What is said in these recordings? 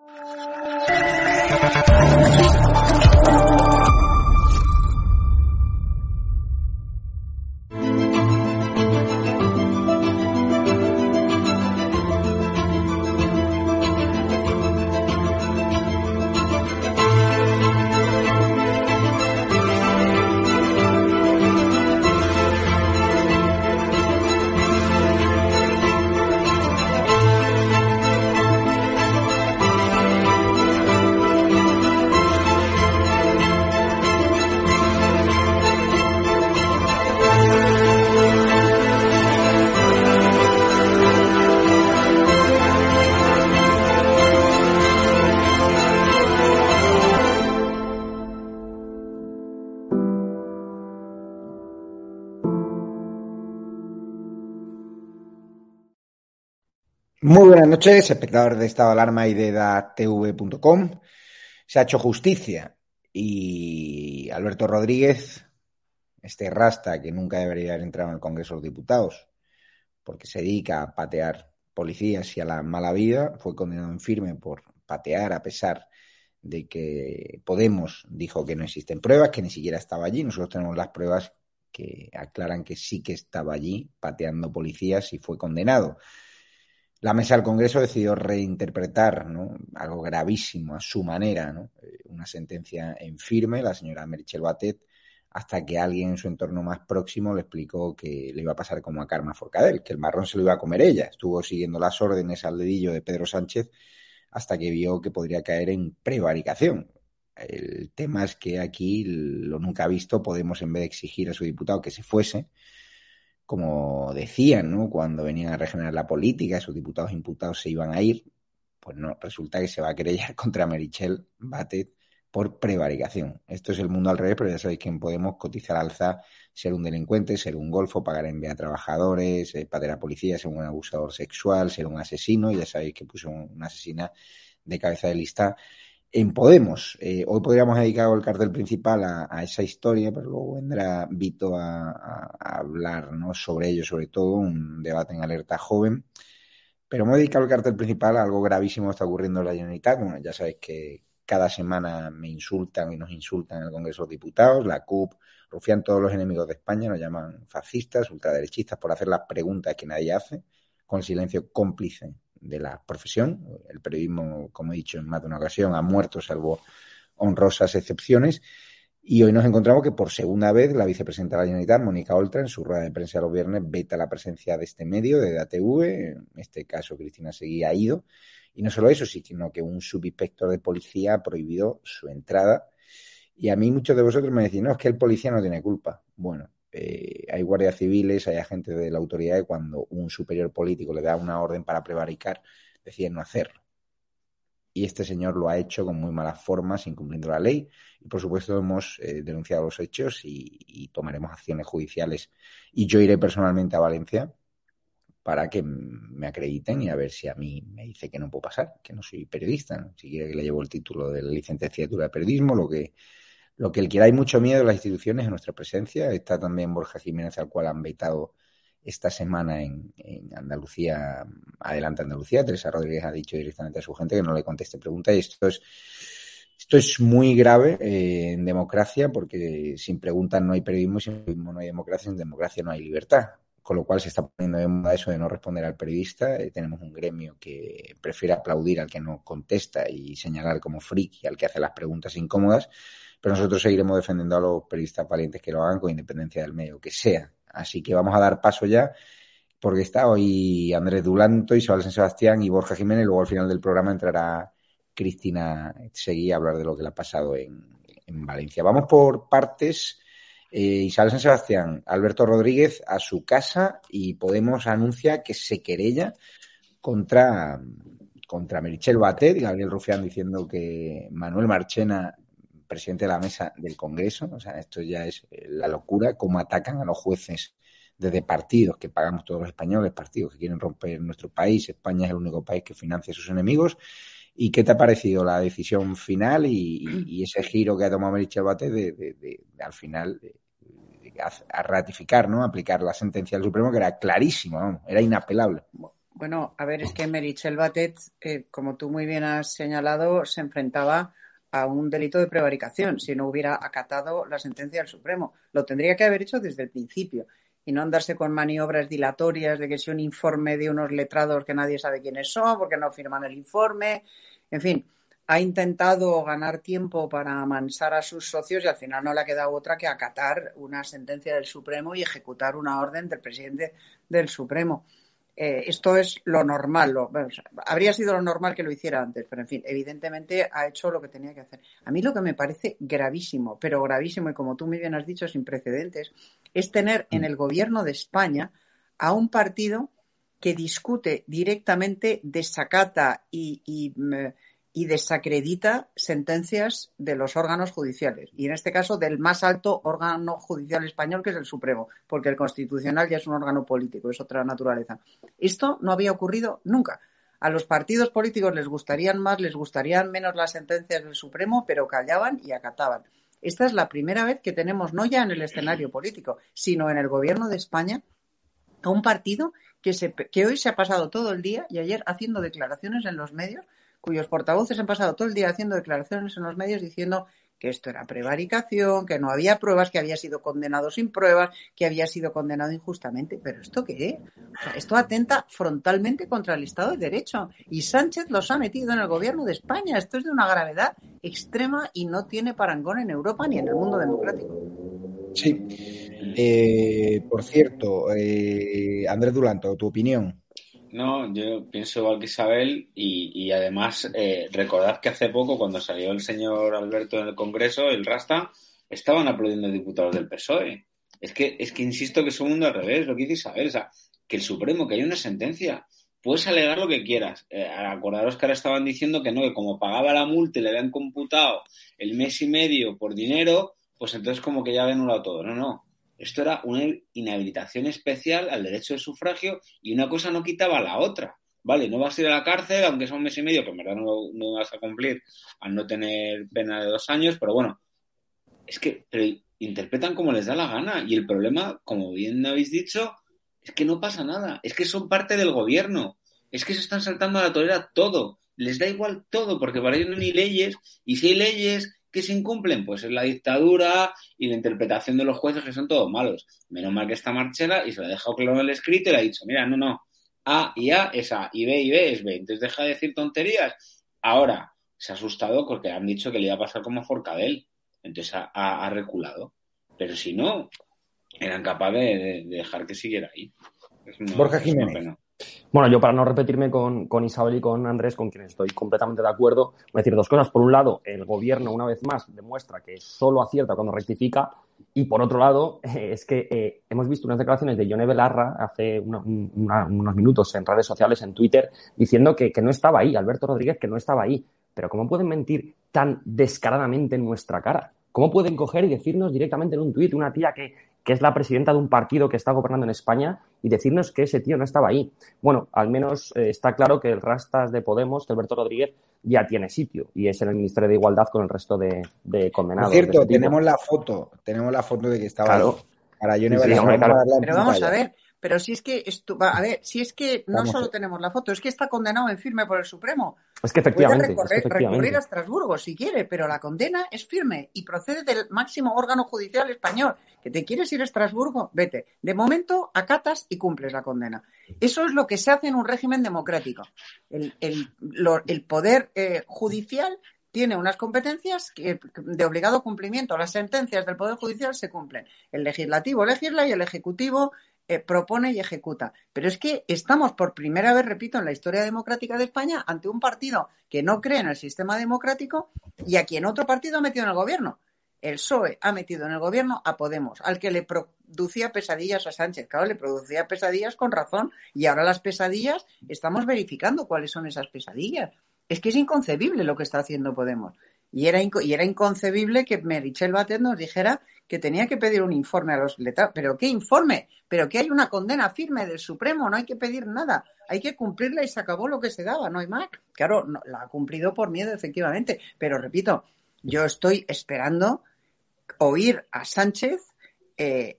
Bye. Muy buenas noches, espectadores de Estado Alarma y de DATV.com. Se ha hecho justicia y Alberto Rodríguez, este rasta que nunca debería haber entrado en el Congreso de los Diputados porque se dedica a patear policías y a la mala vida, fue condenado en firme por patear a pesar de que Podemos dijo que no existen pruebas, que ni siquiera estaba allí. Nosotros tenemos las pruebas que aclaran que sí que estaba allí pateando policías y fue condenado. La mesa del Congreso decidió reinterpretar algo gravísimo a su manera, eh, una sentencia en firme, la señora Merichel Batet, hasta que alguien en su entorno más próximo le explicó que le iba a pasar como a Carmen Forcadell, que el marrón se lo iba a comer ella. Estuvo siguiendo las órdenes al dedillo de Pedro Sánchez hasta que vio que podría caer en prevaricación. El tema es que aquí, lo nunca visto, Podemos, en vez de exigir a su diputado que se fuese, como decían, ¿no? Cuando venían a regenerar la política, esos diputados imputados se iban a ir, pues no, resulta que se va a querellar contra Merichel Batet por prevaricación. Esto es el mundo al revés, pero ya sabéis que en Podemos cotizar alza ser un delincuente, ser un golfo, pagar en a trabajadores, eh, a policía, ser un abusador sexual, ser un asesino, ya sabéis que puso una asesina de cabeza de lista en Podemos. Eh, hoy podríamos dedicar el cartel principal a, esa historia, pero luego vendrá Vito a, hablar sobre ello, sobre todo un debate en alerta joven. Pero me he dedicado el cartel principal a algo gravísimo que está ocurriendo en la Generalitat. Bueno, ya sabéis que cada semana me insultan y nos insultan en el Congreso de Diputados, la CUP, rufian todos los enemigos de España, nos llaman fascistas, ultraderechistas por hacer las preguntas que nadie hace, con silencio cómplice de la profesión. El periodismo, como he dicho en más de una ocasión, ha muerto salvo honrosas excepciones. Y hoy nos encontramos que por segunda vez la vicepresidenta de la Generalitat, Mónica Oltra, en su rueda de prensa los viernes, veta la presencia de este medio, de DATV. En este caso, Cristina Seguí ha ido. Y no solo eso, sino que un subinspector de policía ha prohibido su entrada. Y a mí muchos de vosotros me decís, no, es que el policía no tiene culpa. Bueno, eh, hay guardias civiles, hay agentes de la autoridad y cuando un superior político le da una orden para prevaricar, deciden no hacerlo. Y este señor lo ha hecho con muy malas formas, incumpliendo la ley. Y por supuesto hemos eh, denunciado los hechos y, tomaremos acciones judiciales. Y yo iré personalmente a Valencia para que me acrediten y a ver si a mí me dice que no puedo pasar, que no soy periodista. Si quiere que le llevo el título de la licenciatura de periodismo, lo que lo que el que hay mucho miedo de las instituciones es nuestra presencia. Está también Borja Jiménez, al cual han vetado esta semana en, Andalucía, Adelante Andalucía. Teresa Rodríguez ha dicho directamente a su gente que no le conteste preguntas y esto es, esto es muy grave eh, en democracia porque sin preguntas no hay periodismo, sin periodismo no hay democracia, sin democracia no hay libertad. Con lo cual se está poniendo de moda eso de no responder al periodista. Eh, tenemos un gremio que prefiere aplaudir al que no contesta y señalar como friki al que hace las preguntas incómodas pero nosotros seguiremos defendiendo a los periodistas valientes que lo hagan con independencia del medio que sea. Así que vamos a dar paso ya, porque está hoy Andrés Dulanto, Isabel San Sebastián y Borja Jiménez, luego al final del programa entrará Cristina Seguí a hablar de lo que le ha pasado en, Valencia. Vamos por partes. Eh, Isabel San Sebastián, Alberto Rodríguez a su casa y Podemos anuncia que se querella contra, contra Merichel Batet y Gabriel Rufián diciendo que Manuel Marchena presidente de la mesa del Congreso. O sea, esto ya es eh, la locura, cómo atacan a los jueces desde partidos que pagamos todos los españoles, partidos que quieren romper nuestro país. España es el único país que financia a sus enemigos. ¿Y qué te ha parecido la decisión final y, ese giro que ha tomado Merichel Bate de, al final a, ratificar, ¿no? aplicar la sentencia del Supremo que era clarísima, era inapelable? Bueno, a ver, es que Merichel Batet, eh, como tú muy bien has señalado, se enfrentaba a un delito de prevaricación si no hubiera acatado la sentencia del Supremo. Lo tendría que haber hecho desde el principio y no andarse con maniobras dilatorias de que si un informe de unos letrados que nadie sabe quiénes son porque no firman el informe. En fin, ha intentado ganar tiempo para amansar a sus socios y al final no le ha quedado otra que acatar una sentencia del Supremo y ejecutar una orden del presidente del Supremo. Eh, esto es lo normal. habría sido lo normal que lo hiciera antes, pero en fin, evidentemente ha hecho lo que tenía que hacer. A mí lo que me parece gravísimo, pero gravísimo, y como tú muy bien has dicho, sin precedentes, es tener en el gobierno de España a un partido que discute directamente, desacata y, y mm, y desacredita sentencias de los órganos judiciales. Y en este caso del más alto órgano judicial español, que es el Supremo, porque el Constitucional ya es un órgano político, es otra naturaleza. Esto no había ocurrido nunca. A los partidos políticos les gustarían más, les gustarían menos las sentencias del Supremo, pero callaban y acataban. Esta es la primera vez que tenemos, no ya en el escenario político, sino en el gobierno de España, a un partido que, se, que hoy se ha pasado todo el día y ayer haciendo declaraciones en los medios cuyos portavoces han pasado todo el día haciendo declaraciones en los medios diciendo que esto era prevaricación, que no había pruebas, que había sido condenado sin pruebas, que había sido condenado injustamente. ¿Pero esto qué es? esto atenta frontalmente contra el Estado de Derecho. Y Sánchez los ha metido en el gobierno de España. Esto es de una gravedad extrema y no tiene parangón en Europa ni en el mundo democrático. Sí. Eh, por cierto, eh, Andrés Dulanto, tu opinión. No, yo pienso igual que Isabel y, además eh, recordad que hace poco cuando salió el señor Alberto en el Congreso, el Rasta, estaban aplaudiendo diputados del PSOE. Es que, es que insisto que es un mundo al revés, lo que dice Isabel, o sea, que el Supremo, que hay una sentencia, puedes alegar lo que quieras. Eh, acordaros que ahora estaban diciendo que no, que como pagaba la multa y le habían computado el mes y medio por dinero, pues entonces como que ya había anulado todo. No, no. Esto era una inhabilitación especial al derecho de sufragio y una cosa no quitaba la otra. Vale, no vas a ir a la cárcel, aunque sea un mes y medio, que en verdad no, vas a cumplir al no tener pena de dos años, pero bueno, es que interpretan como les da la gana. Y el problema, como bien habéis dicho, es que no pasa nada. Es que son parte del gobierno. Es que se están saltando a la torera todo. Les da igual todo, porque para ellos no hay leyes. Y si hay leyes, que se incumplen? Pues es la dictadura y la interpretación de los jueces que son todos malos. Menos mal que está Marchela y se lo ha dejado claro en el escrito y le ha dicho, mira, no, no, A y A es A y B y B es B. Entonces deja de decir tonterías. Ahora se ha asustado porque han dicho que le iba a pasar como Forcadell. Entonces ha, reculado. Pero si no, eran capaces de, dejar que siguiera ahí. Borja Jiménez. Bueno, yo para no repetirme con, Isabel y con Andrés, con quienes estoy completamente de acuerdo, voy a decir dos cosas. Por un lado, el gobierno, una vez más, demuestra que solo acierta cuando rectifica. Y por otro lado, es que eh, hemos visto unas declaraciones de Yone Belarra hace unos minutos en redes sociales, en Twitter, diciendo que, que no estaba ahí, Alberto Rodríguez, que no estaba ahí. Pero ¿cómo pueden mentir tan descaradamente en nuestra cara? ¿Cómo pueden coger y decirnos directamente en un tuit una tía que, que es la presidenta de un partido que está gobernando en España, y decirnos que ese tío no estaba ahí. Bueno, al menos eh, está claro que el Rastas de Podemos, que Alberto Rodríguez, ya tiene sitio y es en el Ministerio de Igualdad con el resto de, condenados. Es cierto, tenemos la foto, tenemos la foto de que estaba ahí. Para yo Pero vamos a ver, pero si es que, esto, a ver, si es que no solo tenemos la foto, es que está condenado en firme por el Supremo. Es que efectivamente. Puede recurrir a Estrasburgo si quiere, pero la condena es firme y procede del máximo órgano judicial español. Que te quieres ir a Estrasburgo, vete. De momento, acatas y cumples la condena. Eso es lo que se hace en un régimen democrático. El, el, poder eh, judicial tiene unas competencias que, de obligado cumplimiento. Las sentencias del Poder Judicial se cumplen. El legislativo legisla y el ejecutivo eh, propone y ejecuta. Pero es que estamos por primera vez, repito, en la historia democrática de España ante un partido que no cree en el sistema democrático y a quien otro partido ha metido en el gobierno. El PSOE ha metido en el gobierno a Podemos, al que le producía pesadillas a Sánchez. Claro, le producía pesadillas con razón y ahora las pesadillas estamos verificando cuáles son esas pesadillas. Es que es inconcebible lo que está haciendo Podemos. Y era, inconcebible que Merichel Batet nos dijera que tenía que pedir un informe a los letrados. ¿Pero qué informe? ¿Pero que hay una condena firme del Supremo? No hay que pedir nada. Hay que cumplirla y se acabó lo que se daba, no hay más. Claro, la ha cumplido por miedo, efectivamente. Pero repito, yo estoy esperando oír a Sánchez eh,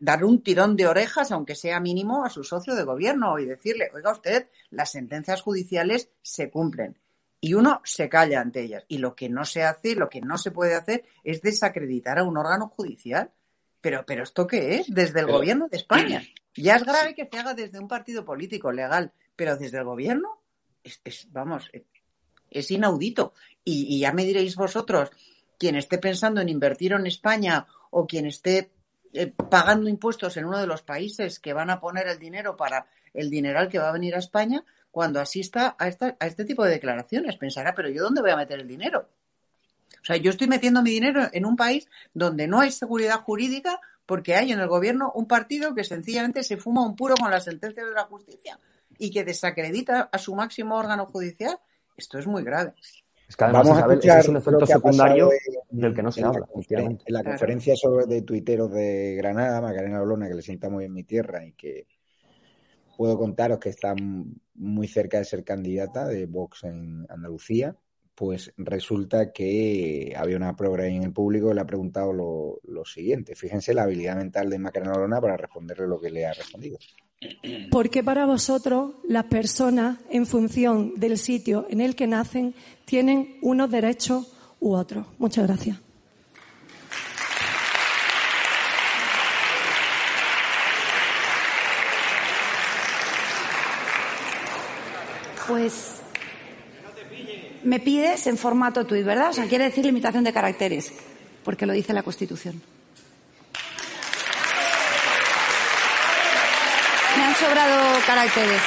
dar un tirón de orejas, aunque sea mínimo, a su socio de gobierno y decirle, oiga usted, las sentencias judiciales se cumplen. Y uno se calla ante ellas. Y lo que no se hace, lo que no se puede hacer es desacreditar a un órgano judicial. Pero, pero ¿esto qué es? Desde el gobierno de España. Ya es grave que se haga desde un partido político legal, pero desde el gobierno es, vamos, es inaudito. Y, ya me diréis vosotros, quien esté pensando en invertir en España o quien esté eh, pagando impuestos en uno de los países que van a poner el dinero para el dineral que va a venir a España, cuando asista a, esta, a este tipo de declaraciones, pensará, pero ¿yo dónde voy a meter el dinero? O sea, yo estoy metiendo mi dinero en un país donde no hay seguridad jurídica porque hay en el gobierno un partido que sencillamente se fuma un puro con las sentencias de la justicia y que desacredita a su máximo órgano judicial. Esto es muy grave. Es que además, Vamos a es un efecto secundario del que no se habla. En la, conferencia sobre, de tuiteros de Granada, Macarena Olona, que le sienta muy en mi tierra y que puedo contaros que está muy cerca de ser candidata de Vox en Andalucía, pues resulta que había una ahí en el público le ha preguntado lo, lo siguiente. Fíjense la habilidad mental de Macarena Olona para responderle lo que le ha respondido. ¿Por qué para vosotros las personas, en función del sitio en el que nacen, tienen unos derechos u otros? Muchas gracias. Pues me pides en formato tuit, ¿verdad? O sea, quiere decir limitación de caracteres, porque lo dice la Constitución. Me han sobrado caracteres.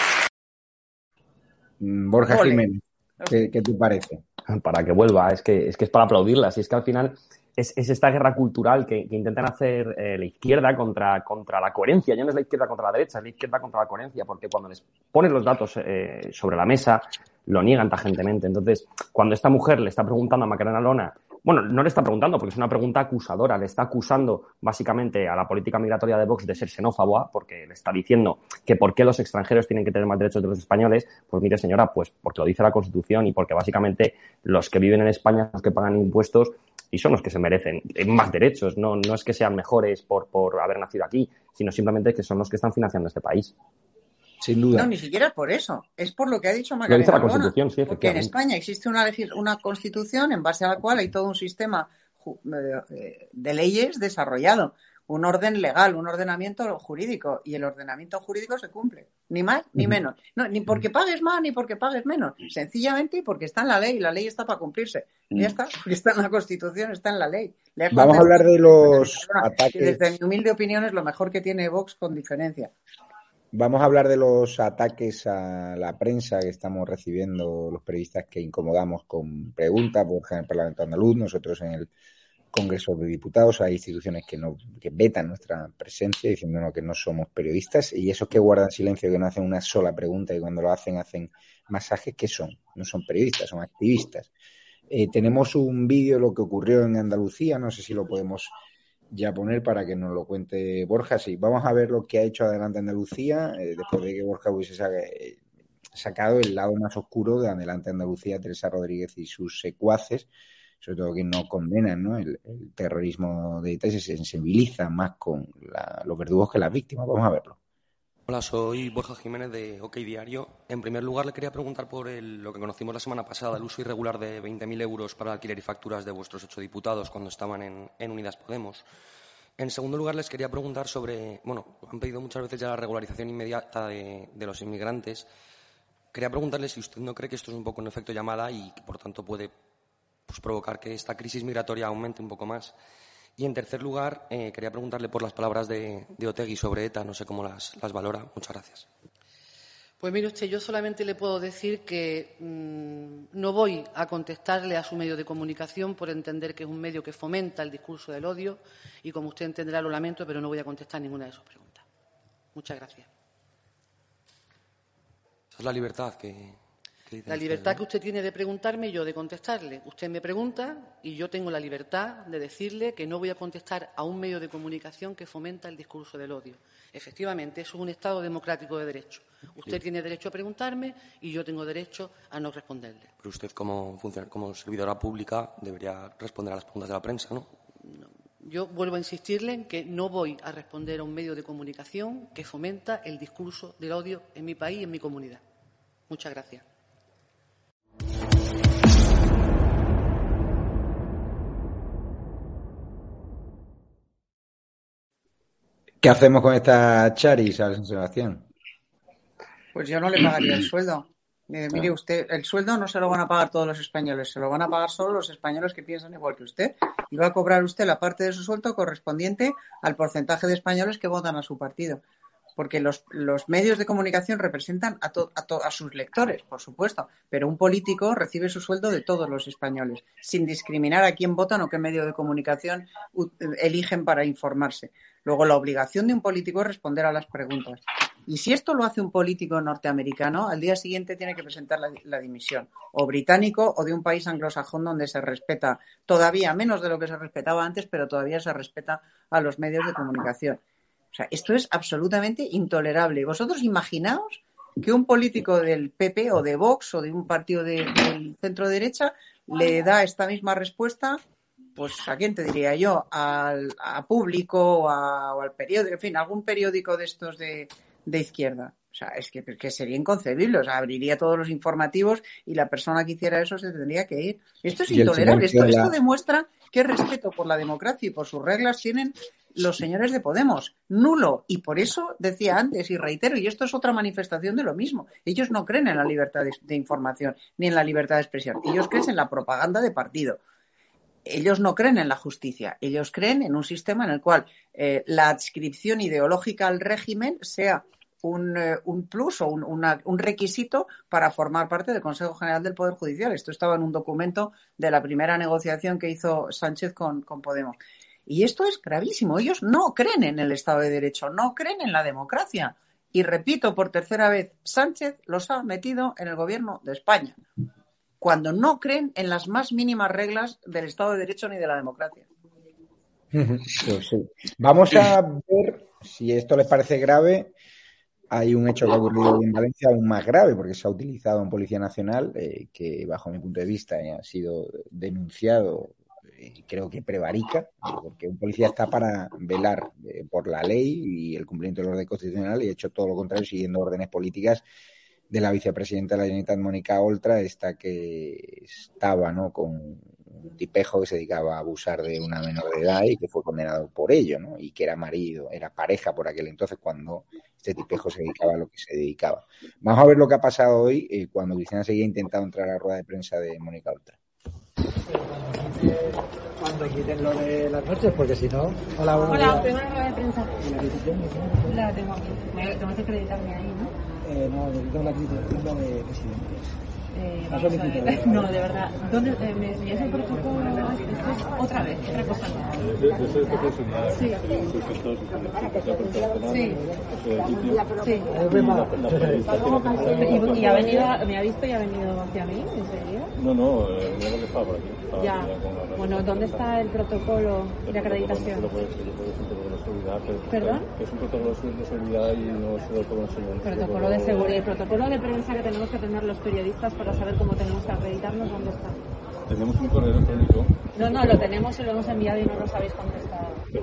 Mm, Borja Jiménez, ¿qué, ¿qué, te parece? Para que vuelva, es que es, que es para aplaudirla. Si es que al final es, esta guerra cultural que, intentan hacer eh, la izquierda contra, contra la coherencia. Ya no es la izquierda contra la derecha, es la izquierda contra la coherencia, porque cuando les pones los datos eh, sobre la mesa, lo niegan tajantemente. Entonces, cuando esta mujer le está preguntando a Macarena Lona, bueno, no le está preguntando porque es una pregunta acusadora, le está acusando básicamente a la política migratoria de Vox de ser xenófoba, porque le está diciendo que por qué los extranjeros tienen que tener más derechos de los españoles, pues mire señora, pues porque lo dice la Constitución y porque básicamente los que viven en España los que pagan impuestos y son los que se merecen más derechos, no, no es que sean mejores por, por haber nacido aquí, sino simplemente que son los que están financiando este país. Sin duda. No, ni siquiera por eso. Es por lo que ha dicho Macarena. Lo la Constitución, sí, Porque en España existe una, una Constitución en base a la cual hay todo un sistema eh, de leyes desarrollado, un orden legal, un ordenamiento jurídico, y el ordenamiento jurídico se cumple, ni más ni menos. No, ni porque pagues más ni porque pagues menos, sencillamente porque está en la ley, y la ley está para cumplirse. Ya está, está en la Constitución, está en la ley. Vamos a hablar de los ataques. Desde mi humilde opinión es lo mejor que tiene Vox con diferencia. Vamos a hablar de los ataques a la prensa que estamos recibiendo los periodistas que incomodamos con preguntas, por ejemplo, en el Parlamento andaluz, nosotros en el Congreso de Diputados, hay instituciones que no que vetan nuestra presencia diciendo que no somos periodistas y esos que guardan silencio, que no hacen una sola pregunta y cuando lo hacen hacen masajes, ¿qué son? No son periodistas, son activistas. Eh, tenemos un vídeo de lo que ocurrió en Andalucía, no sé si lo podemos ya poner para que nos lo cuente Borja. Sí, vamos a ver lo que ha hecho Adelante Andalucía, eh, después de que Borja hubiese eh, sacado el lado más oscuro de Adelante Andalucía, Teresa Rodríguez y sus secuaces, sobre todo que no condenan ¿no? El, terrorismo de ETA se sensibilizan más con los verdugos que las víctimas. Vamos a verlo. Hola, soy Borja Jiménez de OK Diario. En primer lugar, le quería preguntar por lo que conocimos la semana pasada, el uso irregular de 20.000 euros para alquiler y facturas de vuestros ocho diputados cuando estaban en, Unidas Podemos. En segundo lugar, les quería preguntar sobre, bueno, han pedido muchas veces ya la regularización inmediata de, los inmigrantes. Quería preguntarle si usted no cree que esto es un poco un efecto llamada y que, por tanto, puede pues, provocar que esta crisis migratoria aumente un poco más. Y en tercer lugar, eh, quería preguntarle por las palabras de, de, Otegui sobre ETA, no sé cómo las, valora. Muchas gracias. Pues mire usted, yo solamente le puedo decir que mm, no voy a contestarle a su medio de comunicación por entender que es un medio que fomenta el discurso del odio y como usted entenderá lo lamento, pero no voy a contestar ninguna de sus preguntas. Muchas gracias. Esa es la libertad que, la libertad que usted tiene de preguntarme y yo de contestarle. Usted me pregunta y yo tengo la libertad de decirle que no voy a contestar a un medio de comunicación que fomenta el discurso del odio. Efectivamente, eso es un Estado democrático de derecho. Usted tiene derecho a preguntarme y yo tengo derecho a no responderle. Pero usted, como, como servidora pública, debería responder a las preguntas de la prensa, ¿no? Yo vuelvo a insistirle en que no voy a responder a un medio de comunicación que fomenta el discurso del odio en mi país y en mi comunidad. Muchas gracias. ¿Qué hacemos con esta Charis a San Sebastián? Pues yo no le pagaría el sueldo. Eh, mire usted, el sueldo no se lo van a pagar todos los españoles, se lo van a pagar solo los españoles que piensan igual que usted. Y va a cobrar usted la parte de su sueldo correspondiente al porcentaje de españoles que votan a su partido. Porque los, los medios de comunicación representan a, a, a sus lectores, por supuesto, pero un político recibe su sueldo de todos los españoles, sin discriminar a quién votan o qué medio de comunicación eligen para informarse. Luego, la obligación de un político es responder a las preguntas. Y si esto lo hace un político norteamericano, al día siguiente tiene que presentar la, dimisión, o británico o de un país anglosajón donde se respeta todavía menos de lo que se respetaba antes, pero todavía se respeta a los medios de comunicación. O sea, esto es absolutamente intolerable. Vosotros imaginaos que un político del PP o de Vox o de un partido del centro derecha le da esta misma respuesta pues a quién te diría yo, al a público o, al periódico, en fin, algún periódico de estos de, de izquierda. O sea, es que, que, sería inconcebible. O sea, abriría todos los informativos y la persona que hiciera eso se tendría que ir. Esto es intolerable. Esto, esto demuestra qué respeto por la democracia y por sus reglas tienen los señores de Podemos. Nulo. Y por eso decía antes y reitero, y esto es otra manifestación de lo mismo. Ellos no creen en la libertad de, de información ni en la libertad de expresión. Ellos creen en la propaganda de partido ellos no creen en la justicia, ellos creen en un sistema en el cual eh, la adscripción ideológica al régimen sea un, eh, plus o un, requisito para formar parte del Consejo General del Poder Judicial. Esto estaba en un documento de la primera negociación que hizo Sánchez con, con Podemos. Y esto es gravísimo. Ellos no creen en el Estado de Derecho, no creen en la democracia. Y repito por tercera vez, Sánchez los ha metido en el gobierno de España cuando no creen en las más mínimas reglas del Estado de Derecho ni de la democracia. Pues Vamos a ver si esto les parece grave. Hay un hecho que ha ocurrido en Valencia aún más grave porque se ha utilizado en Policía Nacional eh, que, bajo mi punto de vista, ha sido denunciado y creo que prevarica, porque un policía está para velar eh, por la ley y el cumplimiento del orden constitucional y ha hecho todo lo contrario siguiendo órdenes políticas de la vicepresidenta de la Generalitat, Mónica Oltra, esta que estaba ¿no? con un tipejo que se dedicaba a abusar de una menor de edad y que fue condenado por ello, ¿no? y que era marido, era pareja por aquel entonces cuando este tipejo se dedicaba a lo que se dedicaba. Vamos a ver lo que ha pasado hoy eh, cuando Cristina seguía intentando entrar a la rueda de prensa de Mónica Oltra. Cuando quiten lo de las noches, porque si no... Hola, Hola, primera rueda de prensa. La tengo aquí. Tengo que acreditarme ahí, ¿no? Eh, no, necesito la acreditación de presidente. Eh, no, de verdad. ¿Dónde eh, me envías el protocolo? otra vez, otra cosa. Sí. Sí. Sí. ¿Y, y ha venido, me ha visto y ha venido hacia mí enseguida? No, no, eh, no que estaba por aquí. ya. Bueno, ¿dónde está el protocolo de acreditación? ¿Perdón? es un protocolo de seguridad y no es protocolo de seguridad. Protocolo de seguridad y protocolo de prensa que tenemos que tener los periodistas para saber cómo tenemos que acreditarnos, ¿dónde está? Tenemos un correo electrónico. No, no, lo tenemos y lo hemos enviado y no lo sabéis contestado. De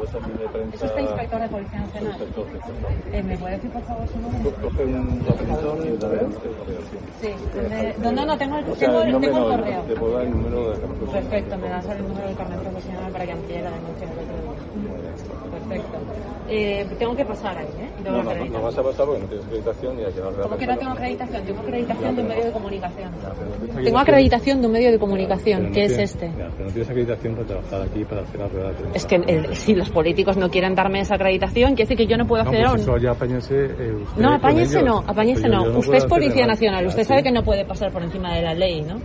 prensa... ¿Es usted inspector de Policía Nacional? Inspector, eh, ¿Me puede decir, por favor, su nombre? Coge un papelito y el Sí. No, no, no, tengo el, tengo, o sea, el, tengo el correo. Te puedo dar el número de carnet Perfecto, me das el número del carnet profesional para que amplíe la denuncia Perfecto. Eh, tengo que pasar ahí, ¿eh? No, no, no, vas a pasar porque no tienes acreditación y hay que darle ¿Cómo que no tengo acreditación? Tengo acreditación de un medio de comunicación. Tengo acreditación de un medio de comunicación, que es este. pero no tienes acreditación para trabajar aquí, para hacer la rueda de prensa. Es que si los políticos no quieren darme esa acreditación, quiere decir que yo no puedo acceder no, pues eso ya apáñese eh, usted No, apáñese no, apáñese no. usted es Policía Nacional, usted sabe que no puede pasar por encima de la ley, ¿no?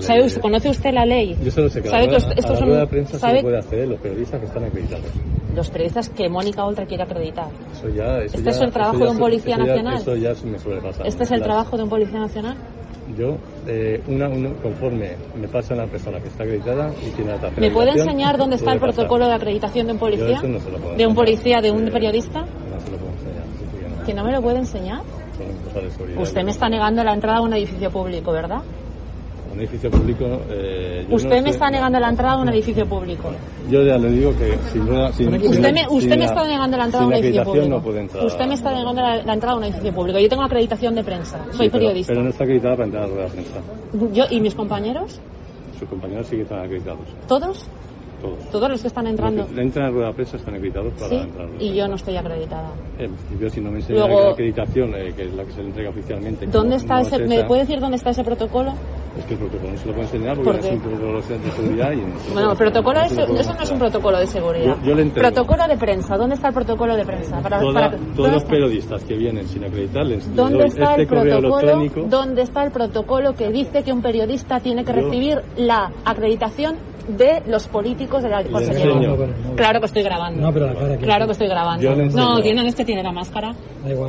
¿Sabe usted, ¿Conoce usted la ley? Yo solo sé que ¿Sabe que esto es un... de prensa se puede hacer los periodistas que están acreditados los periodistas que Mónica Oltra quiere acreditar. Eso ya, eso ¿Este es el trabajo de un policía nacional? Eso ya me suele pasar. ¿Este es el trabajo de un policía nacional? Yo, eh, una, conforme me pasa una persona que está acreditada y tiene la. ¿Me puede enseñar dónde está el protocolo de acreditación de un policía? ¿De un policía, de un periodista? No se lo puedo enseñar. ¿Que no me lo puede enseñar? Usted me está negando la entrada a un edificio público, ¿verdad? Un edificio público. Eh, usted me está negando la entrada a un edificio público. Yo ya le digo que sin duda. Sin, usted me, usted me está negando la entrada a un edificio público. No puede entrar. Usted me está negando la, entrada a un edificio público. Yo tengo acreditación de prensa. Soy periodista. Pero no está acreditada para entrar a la prensa. Yo, ¿Y mis compañeros? Sus compañeros sí que están acreditados. ¿Todos? Todos. los que están entrando. Los que entran a rueda de prensa están acreditados para ¿Sí? entrar. Y yo no estoy acreditada. En principio, si no me enseñan Luego, la acreditación, eh, que es la que se le entrega oficialmente. ¿Dónde está ese, ¿Me puede decir dónde está ese protocolo? Es que el protocolo no se lo puede enseñar porque ¿Por es un protocolo de seguridad. Y bueno, protocolo es, eso no es un protocolo de seguridad. Yo, yo protocolo de prensa. ¿Dónde está el protocolo de prensa? Para, Toda, para, todos los periodistas que vienen sin acreditarles, ¿dónde está este el protocolo? ¿Dónde está el protocolo que dice que un periodista tiene que recibir la acreditación de los políticos de la Claro que estoy grabando. No, pero la cara claro que estoy grabando. No, tienen este tiene la máscara.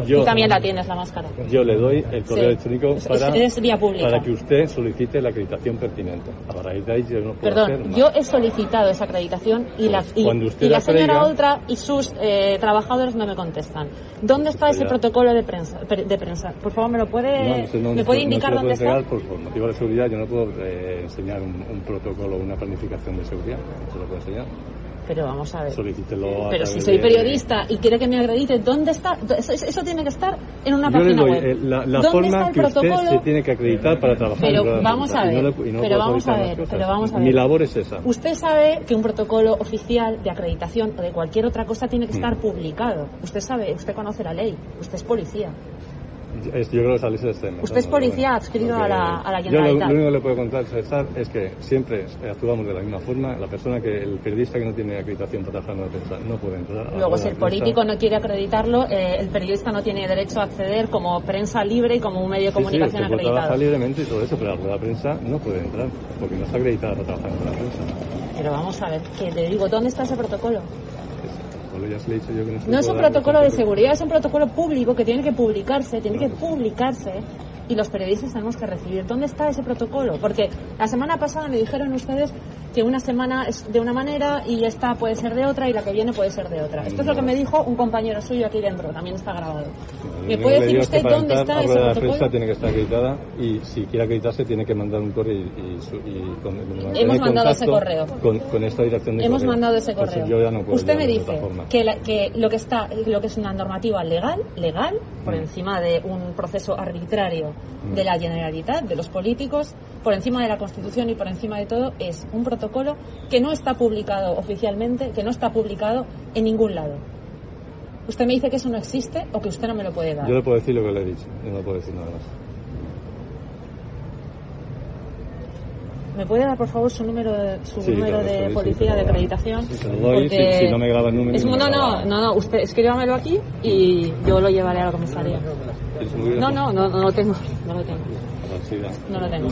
Yo, Tú también la tienes la máscara. Yo le doy el correo electrónico para, es, vía pública. para que usted solicite la acreditación pertinente. A raíz de ahí yo no puedo Perdón, yo he solicitado esa acreditación y la, y, y la, señora Oltra y sus eh, trabajadores no me contestan. ¿Dónde está ese protocolo de prensa, de prensa? Por favor, ¿me lo puede, no, ¿me puede indicar dónde está? Por, por motivo de seguridad yo no puedo eh, enseñar un, un protocolo, una planificación de seguridad. Se lo puedo enseñar. Pero vamos a ver. Solicítelo Pero si soy periodista y quiere que me acredite, ¿dónde está? Eso, tiene que estar en una página web. Eh, la, la forma que usted se tiene que acreditar para trabajar pero vamos a ver, pero vamos a ver, pero vamos a ver. Mi labor es esa. Usted sabe que un protocolo oficial de acreditación o de cualquier otra cosa tiene que estar mm. publicado. Usted sabe, usted conoce la ley, usted es policía. Yo creo que sale ese tema. Usted es policía adscrito a la, a la Yo lo, único que le puedo contar, César, es que siempre actuamos de la misma forma. La persona que, el periodista que no tiene acreditación para trabajar en la prensa no puede entrar. Luego, si el político no quiere acreditarlo, eh, el periodista no tiene derecho a acceder como prensa libre y como un medio de comunicación sí, acreditado. trabajar libremente y todo eso, pero la prensa no puede entrar porque no está acreditada para trabajar en la prensa. Pero vamos a ver, que te digo, ¿dónde está ese protocolo? No, es un protocolo de seguridad, es un protocolo público que tiene que publicarse, tiene que publicarse y los periodistas tenemos que recibir. ¿Dónde está ese protocolo? Porque la semana pasada me dijeron ustedes que una semana es de una manera y esta puede ser de otra y la que viene puede ser de otra. Esto es lo que me dijo un compañero suyo aquí dentro, también está grabado. ¿Me puede decir usted dónde está ese protocolo? La prensa tiene que estar acreditada y si quiere acreditarse tiene que mandar un correo y, y, con, Hemos mandado ese correo. Con, esta dirección de Hemos mandado ese correo. usted me dice que, que lo que está lo que es una normativa legal, legal, por mm. encima de un proceso arbitrario de mm. la Generalitat, de los políticos, por encima de la Constitución y por encima de todo, es un protocolo que no está publicado oficialmente, que no está publicado en ningún lado. ¿Usted me dice que eso no existe o que usted no me lo puede dar? Yo le puedo decir lo que le he dicho, yo no puedo decir nada más. ¿Me puede dar, por favor, su número de, su número de policía de acreditación? Si, si, no me graba el número. no, no, no, no, usted escríbamelo aquí y yo lo llevaré a la comisaría. No, no, no, no lo tengo, no lo tengo. No lo tengo.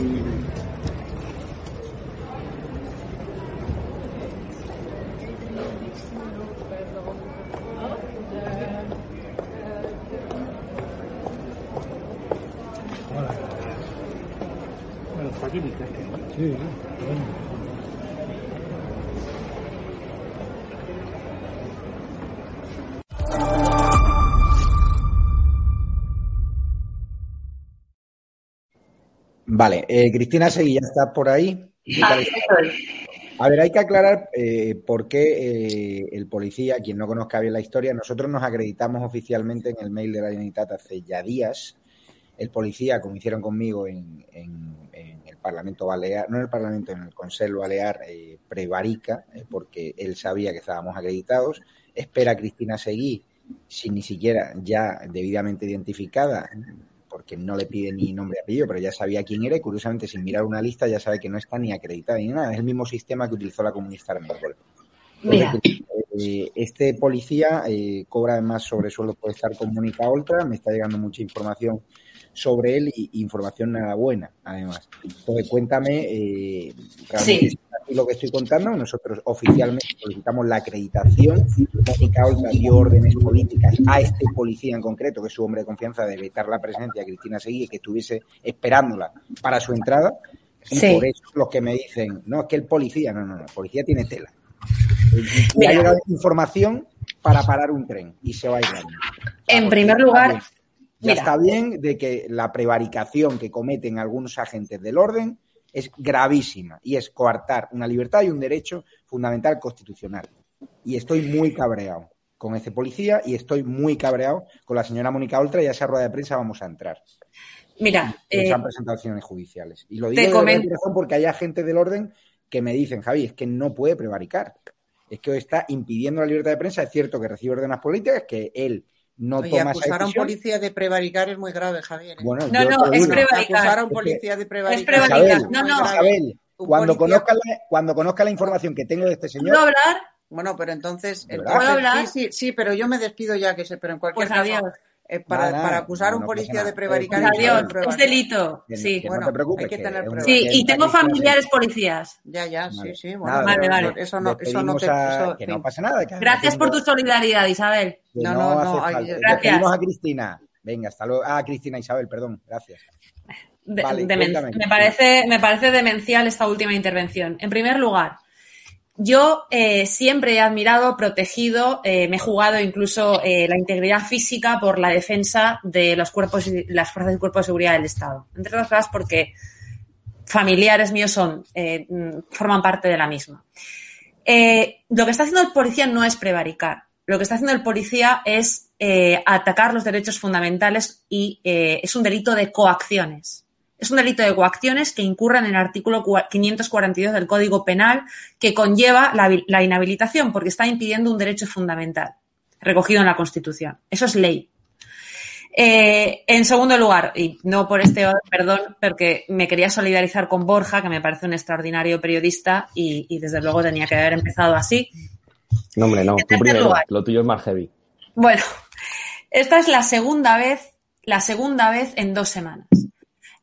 Sí, Vale, eh, Cristina Seguí, ya está por ahí. A ver, hay que aclarar eh, por qué eh, el policía, quien no conozca bien la historia, nosotros nos acreditamos oficialmente en el mail de la Generalitat hace ya días. El policía, como hicieron conmigo en, el Parlamento Balear, no en el Parlamento, en el Consejo Balear, prevarica, porque él sabía que estábamos acreditados. Espera a Cristina Seguí, sin ni siquiera ya debidamente identificada, porque no le pide ni nombre y apellido, pero ya sabía quién era y curiosamente sin mirar una lista ya sabe que no está ni acreditada ni nada. Es el mismo sistema que utilizó la comunista Armengol. Eh, este policía eh, cobra además sobre sueldo por estar con Mónica Oltra, me está llegando mucha información sobre él y información nada buena, además. Entonces, cuéntame eh, lo que estoy contando. Nosotros oficialmente solicitamos la acreditación. Mónica Oltra dio órdenes políticas a este policía en concreto, que es su hombre de confianza, de evitar la presencia de Cristina Seguí, que estuviese esperándola para su entrada. Y por eso los que me dicen, no, es que el policía, no, no, no, el policía tiene tela. Ha llegado información para parar un tren y se va a ir. En primer lugar, ya está bien de que la prevaricación que cometen algunos agentes del orden es gravísima y es coartar una libertad y un derecho fundamental constitucional. Y estoy muy cabreado con ese policía y estoy muy cabreado con la señora Mónica Oltra y a esa rueda de prensa vamos a entrar. Mira, se eh, han presentado acciones judiciales. Y lo digo de razón porque hay agentes del orden que me dicen, Javi, es que no puede prevaricar. Es que está impidiendo la libertad de prensa. Es cierto que recibe órdenes políticas, que él no Oye, toma acusar a un policía de prevaricar es muy grave, Javier. ¿eh? Bueno, no, no, es prevaricar. Acusar a un policía de prevaricar. Es prevaricar. no, no. Isabel, cuando, conozca la, cuando conozca la información que tengo de este señor. ¿Puedo hablar? Bueno, pero entonces. ¿Puedo hablar? Sí, sí, sí, pero yo me despido ya, que sé, pero en cualquier pues caso. Eh, para, para, acusar a un policía de prevaricar. Adiós, es delito. Sí, bueno, no te preocupes, hay que tener pruebas. Sí, y tengo familiares policías. Ya, ya, sí, sí. Bueno, vale, vale. Eso no, eso no te. A, que no pasa nada. Que Gracias por tu solidaridad, Isabel. No, no, no. Gracias. a Cristina. Venga, hasta luego. Ah, Cristina Isabel, perdón. Gracias. De, vale, me, parece, me parece demencial esta última intervención. En primer lugar, yo eh, siempre he admirado, protegido, eh, me he jugado incluso eh, la integridad física por la defensa de los cuerpos, las fuerzas y cuerpos de seguridad del Estado. Entre otras cosas porque familiares míos son, mm, forman parte de la misma. lo que está haciendo el policía no es prevaricar. Lo que está haciendo el policía es atacar los derechos fundamentales y es un delito de coacciones es un delito de coacciones que incurran en el artículo 542 del Código Penal que conlleva la, inhabilitación porque está impidiendo un derecho fundamental recogido en la Constitución. Eso es ley. Eh, en segundo lugar, y no por este perdón, porque me quería solidarizar con Borja, que me parece un extraordinario periodista y, desde luego tenía que haber empezado así. No, hombre, no. Tú primero, lo tuyo es más heavy. Bueno, esta es la segunda vez, la segunda vez en dos semanas.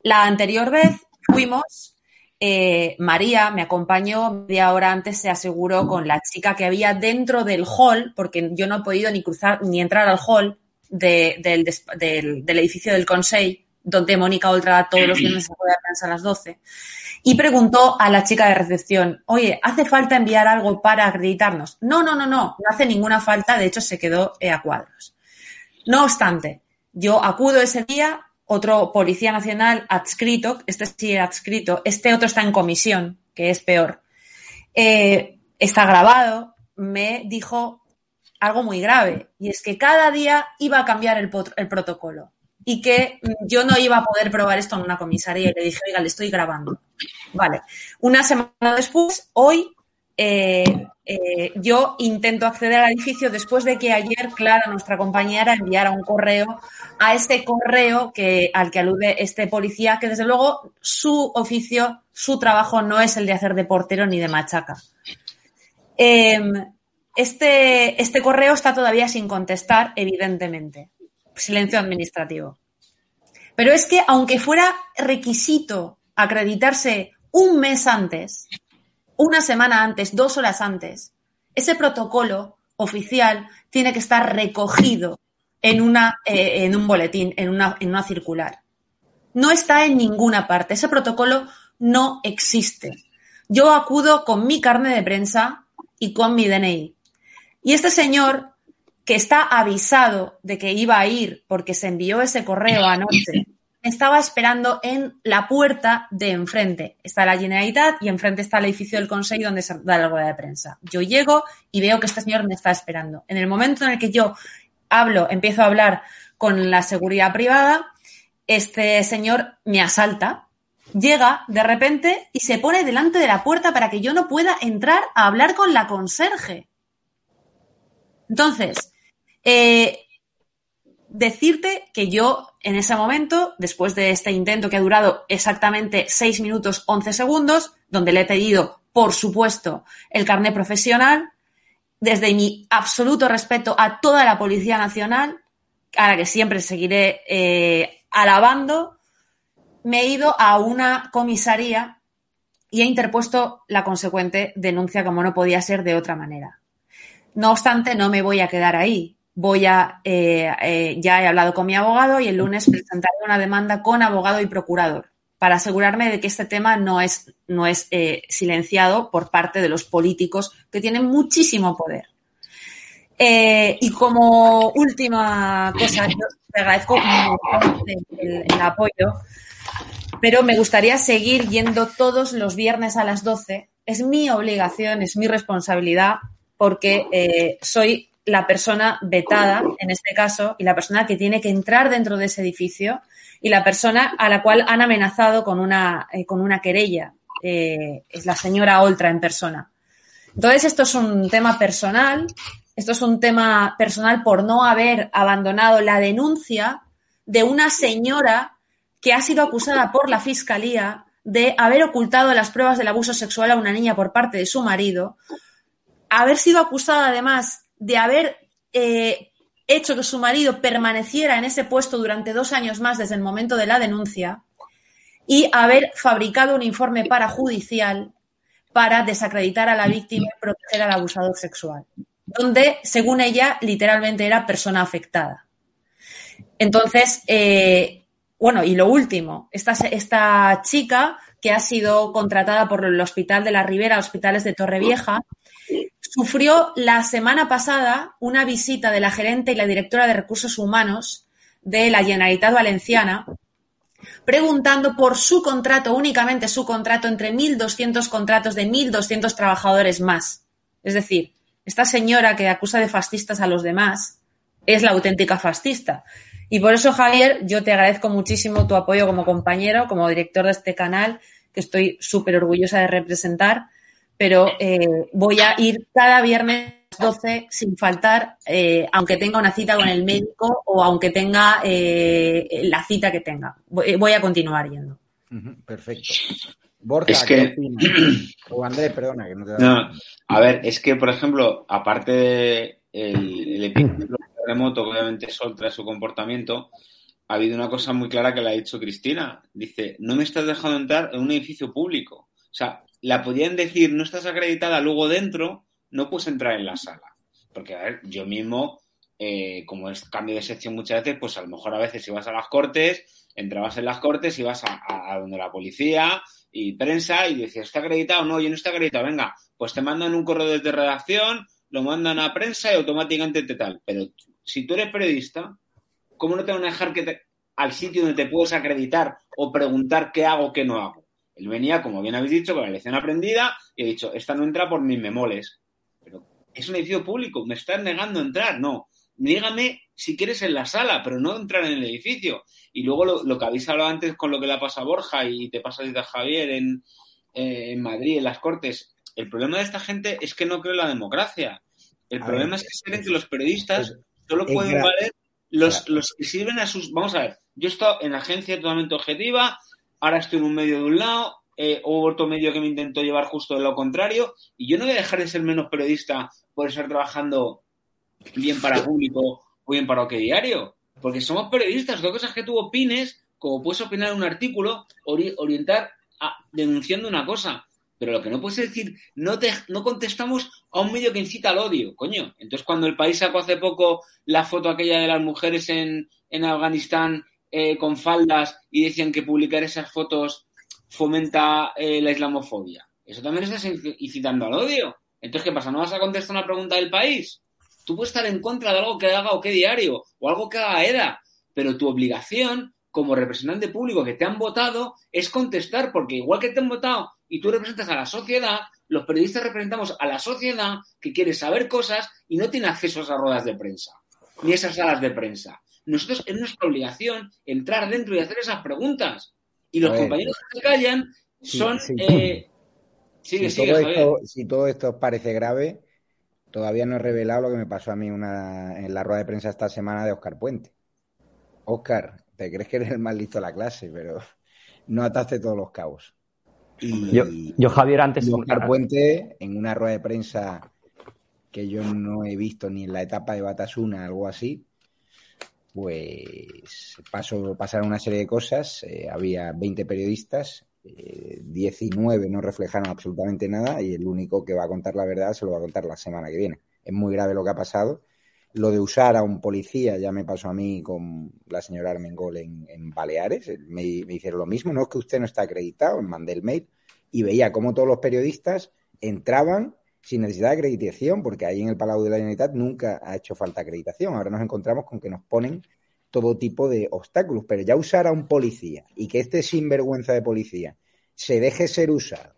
La anterior vez fuimos, eh, María me acompañó media hora antes, se aseguró con la chica que había dentro del hall, porque yo no he podido ni cruzar ni entrar al hall del, edificio del Consejo, donde Mónica Oltra todos los viernes se puede a las 12, y preguntó a la chica de recepción, oye, ¿hace falta enviar algo para acreditarnos? No, no, no, no, no hace ninguna falta, de hecho se quedó eh, a cuadros. No obstante, yo acudo ese día, otro policía nacional adscrito, este sí adscrito, este otro está en comisión, que es peor. Eh, está grabado, me dijo algo muy grave, y es que cada día iba a cambiar el, el protocolo y que yo no iba a poder probar esto en una comisaría y le dije, oiga, le estoy grabando. Vale. Una semana después, hoy eh, eh, yo intento acceder al edificio después de que ayer Clara, nuestra compañera, enviara un correo a este correo que, al que alude este policía, que desde luego su oficio, su trabajo no es el de hacer de portero ni de machaca. Em, este, este correo está todavía sin contestar, evidentemente. Silencio administrativo. Pero es que aunque fuera requisito acreditarse un mes antes, una semana antes, dos horas antes. Ese protocolo oficial tiene que estar recogido en, una, eh, en un boletín, en una, en una circular. No está en ninguna parte. Ese protocolo no existe. Yo acudo con mi carne de prensa y con mi DNI. Y este señor, que está avisado de que iba a ir porque se envió ese correo anoche estaba esperando en la puerta de enfrente. Está la Generalitat y enfrente está el edificio del Consejo donde se da la rueda de prensa. Yo llego y veo que este señor me está esperando. En el momento en el que yo hablo, empiezo a hablar con la seguridad privada, este señor me asalta, llega de repente y se pone delante de la puerta para que yo no pueda entrar a hablar con la conserje. Entonces, eh, decirte que yo en ese momento, después de este intento que ha durado exactamente 6 minutos 11 segundos, donde le he pedido, por supuesto, el carnet profesional, desde mi absoluto respeto a toda la Policía Nacional, a la que siempre seguiré eh, alabando, me he ido a una comisaría y he interpuesto la consecuente denuncia como no podía ser de otra manera. No obstante, no me voy a quedar ahí voy a, eh, eh, ya he hablado con mi abogado y el lunes presentaré una demanda con abogado y procurador para asegurarme de que este tema no es, no es eh, silenciado por parte de los políticos que tienen muchísimo poder. y como última cosa, yo te agradezco el, el, apoyo. pero me gustaría seguir yendo todos los viernes a las 12. Es mi obligación, es mi responsabilidad, porque soy la persona vetada, en este caso, y la persona que tiene que entrar dentro de ese edificio y la persona a la cual han amenazado con una, eh, con una querella. Eh, es la señora Oltra en persona. Entonces, esto es un tema personal, esto es un tema personal por no haber abandonado la denuncia de una señora que ha sido acusada por la Fiscalía de haber ocultado las pruebas del abuso sexual a una niña por parte de su marido, haber sido acusada además de haber eh, hecho que su marido permaneciera en ese puesto durante dos años más desde el momento de la denuncia y haber fabricado un informe parajudicial para desacreditar a la víctima y proteger al abusador sexual, donde, según ella, literalmente era persona afectada. Entonces, eh, bueno, y lo último, esta, esta chica que ha sido contratada por el Hospital de la Ribera, Hospitales de Torrevieja, sufrió la semana pasada una visita de la gerente y la directora de recursos humanos de la Generalitat Valenciana preguntando por su contrato, únicamente su contrato, entre 1.200 contratos de 1.200 trabajadores más. Es decir, esta señora que acusa de fascistas a los demás es la auténtica fascista. Y por eso, Javier, yo te agradezco muchísimo tu apoyo como compañero, como director de este canal, que estoy súper orgullosa de representar, pero eh, voy a ir cada viernes 12 sin faltar, eh, aunque tenga una cita con el médico o aunque tenga eh, la cita que tenga. Voy, a continuar yendo. Perfecto. Borja, es que... o Andrés, perdona, que no te no, A ver, es que, por ejemplo, aparte del el epíteto remoto, obviamente soltra su comportamiento, ha habido una cosa muy clara que le ha dicho Cristina. Dice, no me estás dejando entrar en un edificio público. O sea, la podían decir, no estás acreditada, luego dentro no puedes entrar en la sala. Porque, a ver, yo mismo, eh, como es cambio de sección muchas veces, pues a lo mejor a veces ibas a las cortes, entrabas en las cortes, ibas a, a, donde la policía y prensa y decías, ¿está acreditado? No, yo no está acreditado. Venga, pues te mandan un correo de redacción, lo mandan a prensa y automáticamente te tal. Pero si tú eres periodista, ¿cómo no te van a dejar que te, al sitio donde te puedes acreditar o preguntar qué hago, qué no hago? Él venía, como bien habéis dicho, con la lección aprendida y he dicho, esta no entra por mis memoles. Pero es un edificio público, me estás negando a entrar. No, dígame si quieres en la sala, pero no entrar en el edificio. Y luego lo, que habéis hablado antes con lo que le pasa a Borja y te pasa a Javier en, eh, en Madrid, en las Cortes. El problema de esta gente es que no creo en la democracia. El problema es que creen que los periodistas solo pueden valer los, los que sirven a sus... Vamos a ver, yo he estado en agencia totalmente objetiva, ahora estoy en un medio de un lado, eh, hubo otro medio que me intentó llevar justo de lo contrario, y yo no voy a dejar de ser menos periodista por estar trabajando bien para público o bien para OK Diario, porque somos periodistas, dos cosas que tú opines, como puedes opinar un artículo, orientar a, denunciando una cosa, pero lo que no puedes decir, no, te, no contestamos a un medio que incita al odio, coño. Entonces, cuando el país sacó hace poco la foto aquella de las mujeres en, en Afganistán eh, con faldas y decían que publicar esas fotos fomenta eh, la islamofobia. Eso también estás incitando al odio. Entonces, ¿qué pasa? ¿No vas a contestar una pregunta del país? Tú puedes estar en contra de algo que haga o qué diario o algo que haga EDA, pero tu obligación como representante público que te han votado es contestar, porque igual que te han votado y tú representas a la sociedad, los periodistas representamos a la sociedad que quiere saber cosas y no tiene acceso a esas ruedas de prensa, ni esas salas de prensa nosotros es nuestra obligación entrar dentro y hacer esas preguntas. Y los compañeros que se callan son... Eh, si, todo esto, si todo esto os parece grave, todavía no he revelado lo que me pasó a mí una, en la rueda de prensa esta semana de Oscar Puente. Oscar, te crees que eres el más listo de la clase, pero no ataste todos los cabos. Y, yo, Javier, antes... Oscar Puente, en una rueda de prensa que yo no he visto ni en la etapa de Batasuna, algo así, pues pasó, pasaron una serie de cosas. Eh, había 20 periodistas, 19 eh, no reflejaron absolutamente nada y el único que va a contar la verdad se lo va a contar la semana que viene. Es muy grave lo que ha pasado. Lo de usar a un policía ya me pasó a mí con la señora Armengol en, en Baleares. Me, me, hicieron lo mismo. No es que usted no está acreditado, mandé el mail y veía cómo todos los periodistas entraban sin necesidad de acreditación, porque ahí en el Palau de la Generalitat nunca ha hecho falta acreditación. Ahora nos encontramos con que nos ponen todo tipo de obstáculos, pero ya usar a un policía y que este sinvergüenza de policía se deje ser usado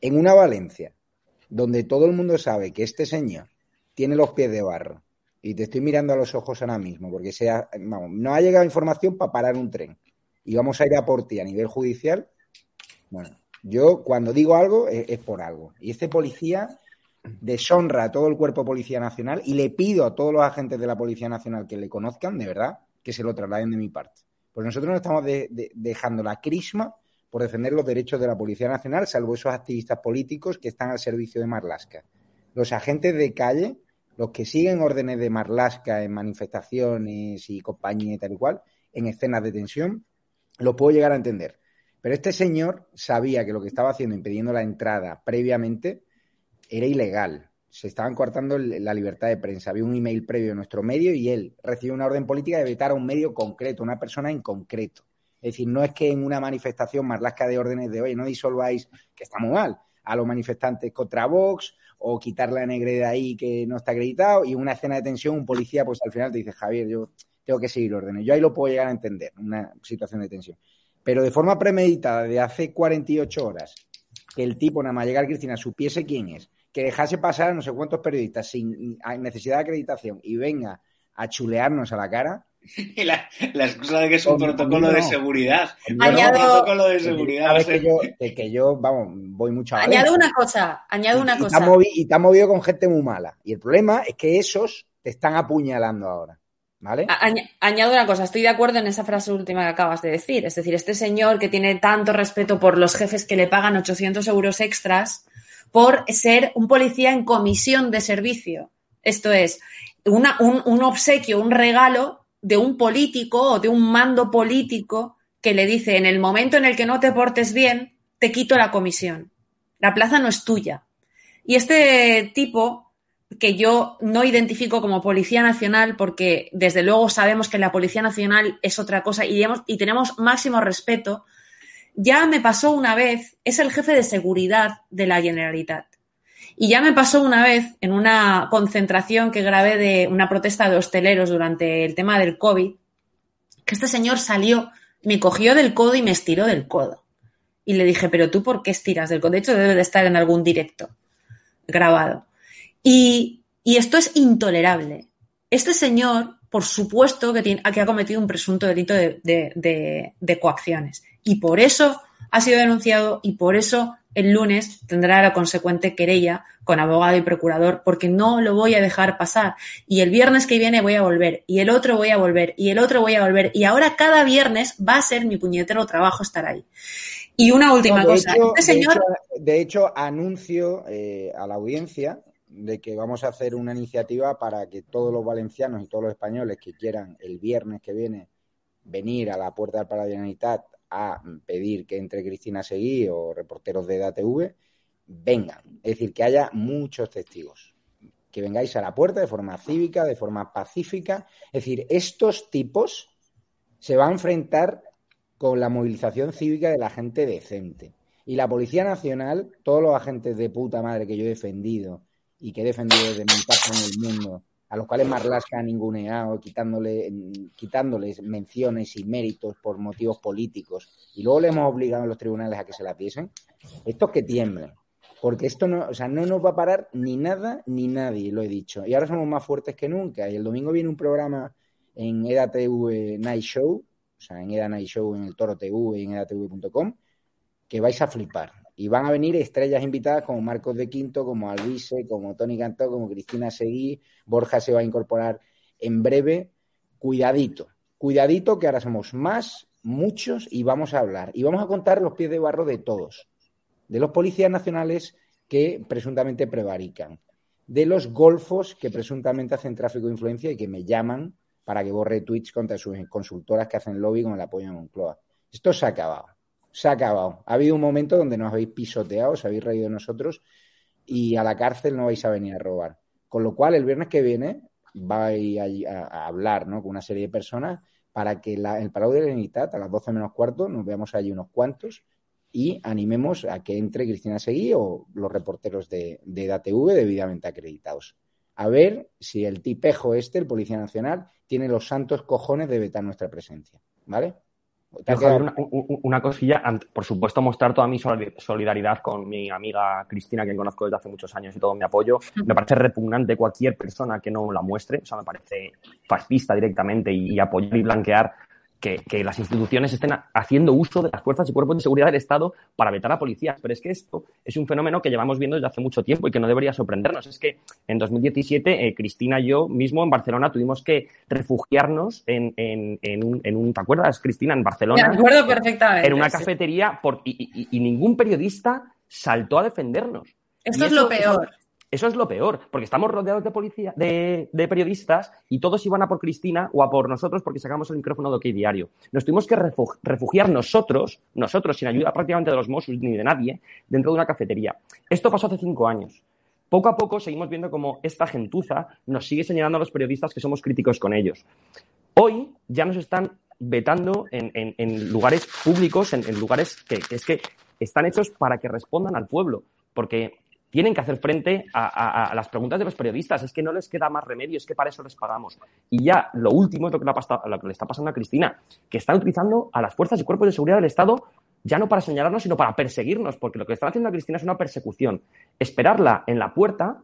en una Valencia donde todo el mundo sabe que este señor tiene los pies de barro y te estoy mirando a los ojos ahora mismo porque sea, no ha llegado información para parar un tren y vamos a ir a por ti a nivel judicial, bueno, yo cuando digo algo es, por algo. Y este policía deshonra a todo el cuerpo Policía Nacional y le pido a todos los agentes de la Policía Nacional que le conozcan, de verdad, que se lo trasladen de mi parte. Pues nosotros no estamos dejando la crisma por defender los derechos de la Policía Nacional, salvo esos activistas políticos que están al servicio de Marlasca. Los agentes de calle, los que siguen órdenes de Marlasca en manifestaciones y compañía y tal y cual, en escenas de tensión, lo puedo llegar a entender. Pero este señor sabía que lo que estaba haciendo, impidiendo la entrada previamente, era ilegal. Se estaban cortando la libertad de prensa. Había un email previo a nuestro medio y él recibió una orden política de vetar a un medio concreto, una persona en concreto. Es decir, no es que en una manifestación marlasca de órdenes de hoy no disolváis, que está muy mal, a los manifestantes contra Vox o quitar la negre de ahí que no está acreditado y una escena de tensión, un policía, pues al final te dice, Javier, yo tengo que seguir órdenes. Yo ahí lo puedo llegar a entender, una situación de tensión. Pero de forma premeditada, de hace 48 horas, que el tipo, nada más llegar Cristina, supiese quién es, que dejase pasar a no sé cuántos periodistas sin necesidad de acreditación y venga a chulearnos a la cara. Y la, excusa de que es un protocolo de seguridad. Añado, un protocolo de seguridad. que, yo, que yo, vamos, voy mucho a Añado una cosa, añado una cosa. y te has movido con gente muy mala. Y el problema es que esos te están apuñalando ahora. añado una cosa, estoy de acuerdo en esa frase última que acabas de decir. Es decir, este señor que tiene tanto respeto por los jefes que le pagan 800 euros extras por ser un policía en comisión de servicio. Esto es, un, obsequio, un regalo de un político o de un mando político que le dice, en el momento en el que no te portes bien, te quito la comisión. La plaza no es tuya. Y este tipo, que yo no identifico como Policía Nacional, porque desde luego sabemos que la Policía Nacional es otra cosa y, y tenemos máximo respeto, ya me pasó una vez, es el jefe de seguridad de la Generalitat. Y ya me pasó una vez en una concentración que grabé de una protesta de hosteleros durante el tema del COVID, que este señor salió, me cogió del codo y me estiró del codo. Y le dije, pero tú por qué estiras del codo? De hecho, debe de estar en algún directo grabado. Y, esto es intolerable. Este señor, por supuesto, que, tiene, que ha cometido un presunto delito de coacciones. Y por eso ha sido denunciado y por eso el lunes tendrá la consecuente querella con abogado y procurador porque no lo voy a dejar pasar. Y el viernes que viene voy a volver y el otro voy a volver y el otro voy a volver y ahora cada viernes va a ser mi puñetero trabajo estar ahí. Y una última cosa. Este señor... de, hecho, anuncio eh, a la audiencia de que vamos a hacer una iniciativa para que todos los valencianos y todos los españoles que quieran el viernes que viene venir a la puerta del Parlamento a pedir que entre Cristina Seguí o reporteros de DATV vengan. Es decir, que haya muchos testigos. Que vengáis a la puerta de forma cívica, de forma pacífica. Es decir, estos tipos se van a enfrentar con la movilización cívica de la gente decente. Y la Policía Nacional, todos los agentes de puta madre que yo he defendido y que he defendido desde mi paso en el mundo, a los cuales Marlaska ha ninguneado, quitándole, quitándoles menciones y méritos por motivos políticos, y luego le hemos obligado a los tribunales a que se la diesen, estos que tiemblen. Porque esto no, o sea, no nos va a parar ni nada ni nadie, lo he dicho. Y ahora somos más fuertes que nunca. Y el domingo viene un programa en EDATV Night Show, o sea, en EDA Night Show, en el Toro TV y en edatv.com, que vais a flipar. Y van a venir estrellas invitadas como Marcos de Quinto, como Alvise, como Tony Cantó, como Cristina Seguí. Borja se va a incorporar en breve. Cuidadito, cuidadito que ahora somos más, muchos y vamos a hablar. Y vamos a contar los pies de barro de todos. De los policías nacionales que presuntamente prevarican. De los golfos que presuntamente hacen tráfico de influencia y que me llaman para que borre tweets contra sus consultoras que hacen lobby con el apoyo de Moncloa. Esto se ha acabado se ha acabado. Ha habido un momento donde nos habéis pisoteado, os habéis reído de nosotros y a la cárcel no vais a venir a robar. Con lo cual, el viernes que viene vais a, hablar ¿no? con una serie de personas para que el Palau de la a las 12 menos cuarto, nos veamos allí unos cuantos y animemos a que entre Cristina Seguí o los reporteros de, de DATV debidamente acreditados. a ver si el tipejo este, el Policía Nacional, tiene los santos cojones de vetar nuestra presencia. ¿Vale? Una, una, cosilla, por supuesto, mostrar toda mi solidaridad con mi amiga Cristina, que conozco desde hace muchos años y todo mi apoyo. Me parece repugnante cualquier persona que no la muestre, o sea, me parece fascista directamente y apoyar y blanquear que, las instituciones estén haciendo uso de las fuerzas y cuerpos de seguridad del Estado para vetar a policías. Pero es que esto es un fenómeno que llevamos viendo desde hace mucho tiempo y que no debería sorprendernos. Es que en 2017 eh, Cristina y yo mismo en Barcelona tuvimos que refugiarnos en, en, en, un, en un, ¿te acuerdas, Cristina, en Barcelona? Me acuerdo perfectamente. En una cafetería por, y, y, ningún periodista saltó a defendernos. Esto es lo peor. Eso es lo peor, porque estamos rodeados de policía, de, periodistas y todos iban a por Cristina o a por nosotros porque sacamos el micrófono de OK Diario. Nos tuvimos que refugiar nosotros, nosotros, sin ayuda prácticamente de los Mossos ni de nadie, dentro de una cafetería. Esto pasó hace cinco años. Poco a poco seguimos viendo cómo esta gentuza nos sigue señalando a los periodistas que somos críticos con ellos. Hoy ya nos están vetando en, lugares públicos, en, lugares que, que es que están hechos para que respondan al pueblo. Porque tienen que hacer frente a, las preguntas de los periodistas. Es que no les queda más remedio, es que para eso les pagamos. Y ya lo último es lo que, le, está pasando a Cristina, que están utilizando a las fuerzas y cuerpos de seguridad del Estado ya no para señalarnos, sino para perseguirnos, porque lo que están haciendo a Cristina es una persecución. Esperarla en la puerta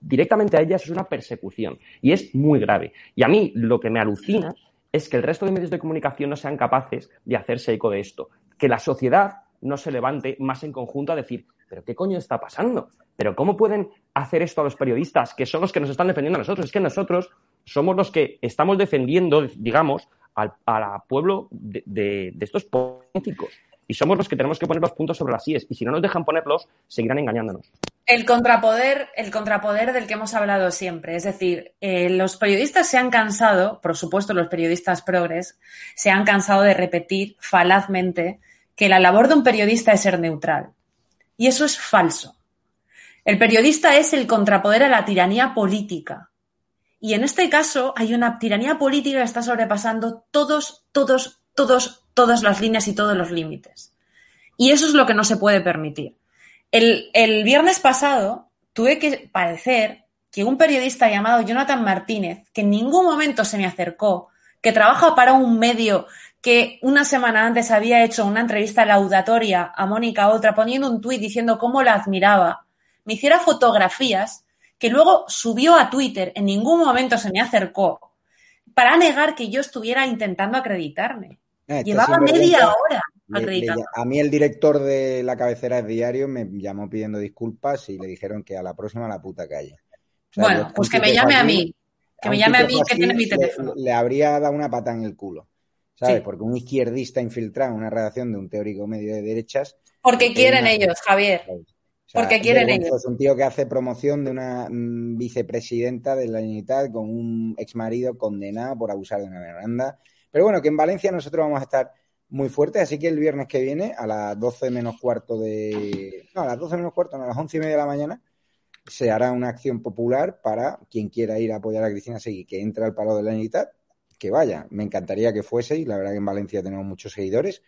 directamente a ella es una persecución y es muy grave. Y a mí lo que me alucina es que el resto de medios de comunicación no sean capaces de hacerse eco de esto, que la sociedad no se levante más en conjunto a decir, ¿pero qué coño está pasando? ¿Pero cómo pueden hacer esto a los periodistas, que son los que nos están defendiendo a nosotros? Es que nosotros somos los que estamos defendiendo, digamos, al, pueblo de, estos políticos. Y somos los que tenemos que poner los puntos sobre las IES. Y si no nos dejan ponerlos, seguirán engañándonos. El contrapoder, el contrapoder del que hemos hablado siempre. Es decir, eh, los periodistas se han cansado, por supuesto los periodistas progres, se han cansado de repetir falazmente que la labor de un periodista es ser neutral. Y eso es falso. El periodista es el contrapoder a la tiranía política. Y en este caso hay una tiranía política que está sobrepasando todos, todos, todos, todas las líneas y todos los límites. Y eso es lo que no se puede permitir. El, el viernes pasado tuve que parecer que un periodista llamado Jonathan Martínez, que en ningún momento se me acercó, que trabaja para un medio que una semana antes había hecho una entrevista laudatoria a Mónica Otra poniendo un tuit diciendo cómo la admiraba, me hiciera fotografías que luego subió a Twitter, en ningún momento se me acercó, para negar que yo estuviera intentando acreditarme. Eh, Llevaba media hora acreditando. a mí el director de la cabecera de diario me llamó pidiendo disculpas y le dijeron que a la próxima la puta calle. bueno, pues que me llame a mí. Que me llame a mí que tiene mi teléfono. le habría dado una pata en el culo. ¿Sabes? Porque un izquierdista infiltrado en una redacción de un teórico medio de derechas. Porque quieren ellos, Javier. Porque quieren ellos. Es un tío que hace promoción de una mm, vicepresidenta de la Unidad con un exmarido condenado por abusar de una veranda. Pero bueno, que en Valencia nosotros vamos a estar muy fuertes, así que el viernes que viene, a las 12 menos cuarto de. No, a las 12 menos cuarto, no, a las 11 y media de la mañana, se hará una acción popular para quien quiera ir a apoyar a Cristina Seguí, que entre al palo de la Unidad que vaya. Me encantaría que fuese y la verdad que en Valencia tenemos muchos seguidores.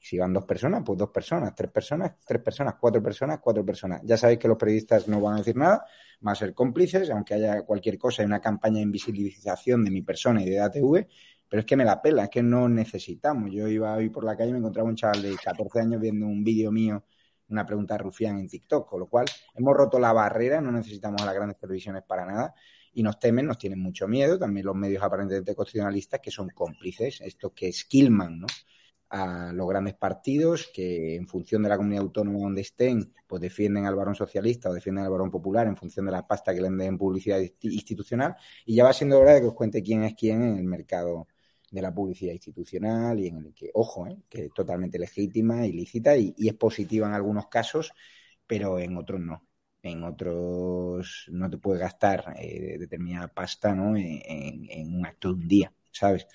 Si van dos personas, pues dos personas, tres personas, tres personas, cuatro personas, cuatro personas. Ya sabéis que los periodistas no van a decir nada, van a ser cómplices, aunque haya cualquier cosa, hay una campaña de invisibilización de mi persona y de ATV, pero es que me la pela, es que no necesitamos. Yo iba hoy por la calle y me encontraba un chaval de 14 años viendo un vídeo mío, una pregunta rufián en TikTok, con lo cual hemos roto la barrera, no necesitamos a las grandes televisiones para nada y nos temen, nos tienen mucho miedo, también los medios aparentemente constitucionalistas que son cómplices, estos que esquilman ¿no? a los grandes partidos, que en función de la comunidad autónoma donde estén, pues defienden al varón socialista o defienden al varón popular en función de la pasta que le den en publicidad institucional, y ya va siendo hora de que os cuente quién es quién en el mercado de la publicidad institucional y en el que, ojo, ¿eh? que es totalmente legítima, ilícita y es positiva en algunos casos, pero en otros no en otros no te puedes gastar eh, determinada pasta ¿no? En, un acto de un día, ¿sabes?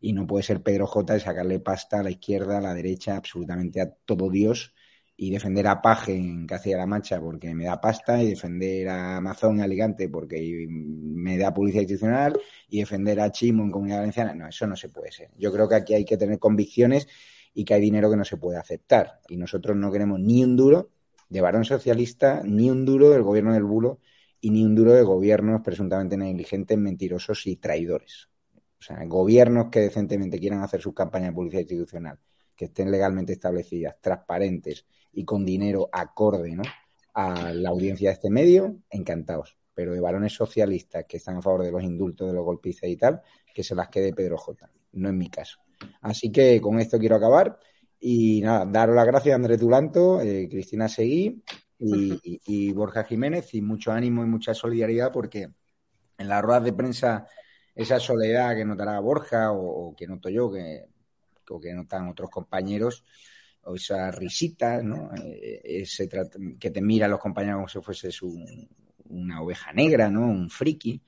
Y no puede ser Pedro J de sacarle pasta a la izquierda, a la derecha, absolutamente a todo Dios y defender a Paje en Castilla-La Mancha porque me da pasta y defender a Amazon en Alicante porque me da publicidad institucional y defender a Chimo en Comunidad Valenciana. No, eso no se puede ser. Yo creo que aquí hay que tener convicciones y que hay dinero que no se puede aceptar. Y nosotros no queremos ni un duro de varón socialista, ni un duro del gobierno del bulo y ni un duro de gobiernos presuntamente negligentes, mentirosos y traidores. O sea, gobiernos que decentemente quieran hacer sus campañas de publicidad institucional, que estén legalmente establecidas, transparentes y con dinero acorde a la audiencia de este medio, encantados. Pero de varones socialistas que están a favor de los indultos, de los golpistas y tal, que se las quede Pedro J. No es mi caso. Así que con esto quiero acabar. Y nada, daros las gracias a Andrés Dulanto, eh, Cristina Seguí y, Borja Jiménez y mucho ánimo y mucha solidaridad porque en las ruedas de prensa esa soledad que notará Borja o, que noto yo, que, o que notan otros compañeros, o esa risita, ¿no? Eh, ese que te mira a los compañeros como si fueses una oveja negra, ¿no? Un friki.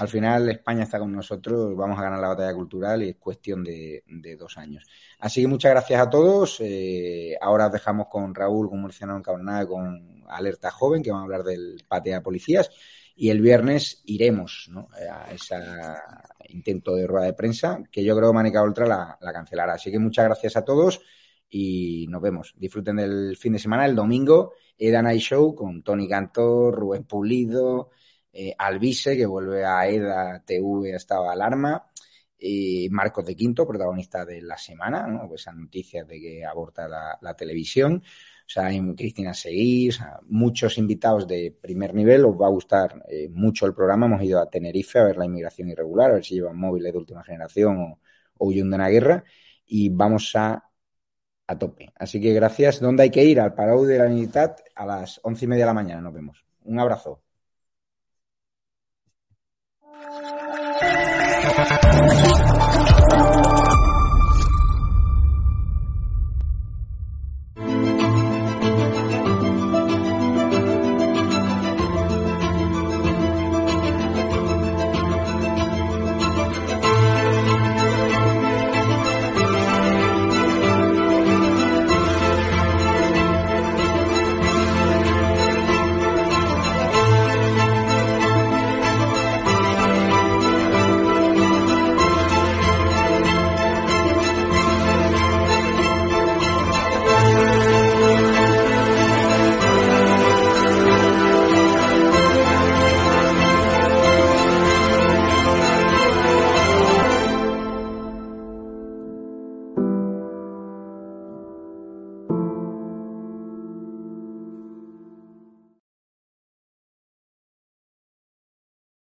Al final España está con nosotros, vamos a ganar la batalla cultural y es cuestión de, dos años. Así que muchas gracias a todos. Eh, ahora os dejamos con Raúl, con Murciano Encabronada, con Alerta Joven, que van a hablar del patea policías. Y el viernes iremos a ese intento de rueda de prensa, que yo creo que Manica Ultra la, la cancelará. Así que muchas gracias a todos y nos vemos. Disfruten del fin de semana. El domingo, Eda Night Show con Tony Cantor, Rubén Pulido, eh, Alvise, que vuelve a EDA TV estaba alarma, y Marcos de Quinto, protagonista de la semana, ¿no? Pues esas noticias de que aborta la, televisión. O sea, Cristina Seguí, muchos invitados de primer nivel, os va a gustar eh, mucho el programa. Hemos ido a Tenerife a ver la inmigración irregular, a ver si llevan móviles de última generación o, o de una guerra. Y vamos a a tope. Así que gracias. ¿Dónde hay que ir? Al Palau de la Unidad a las once y media de la mañana. Nos vemos. Un abrazo. Thank you.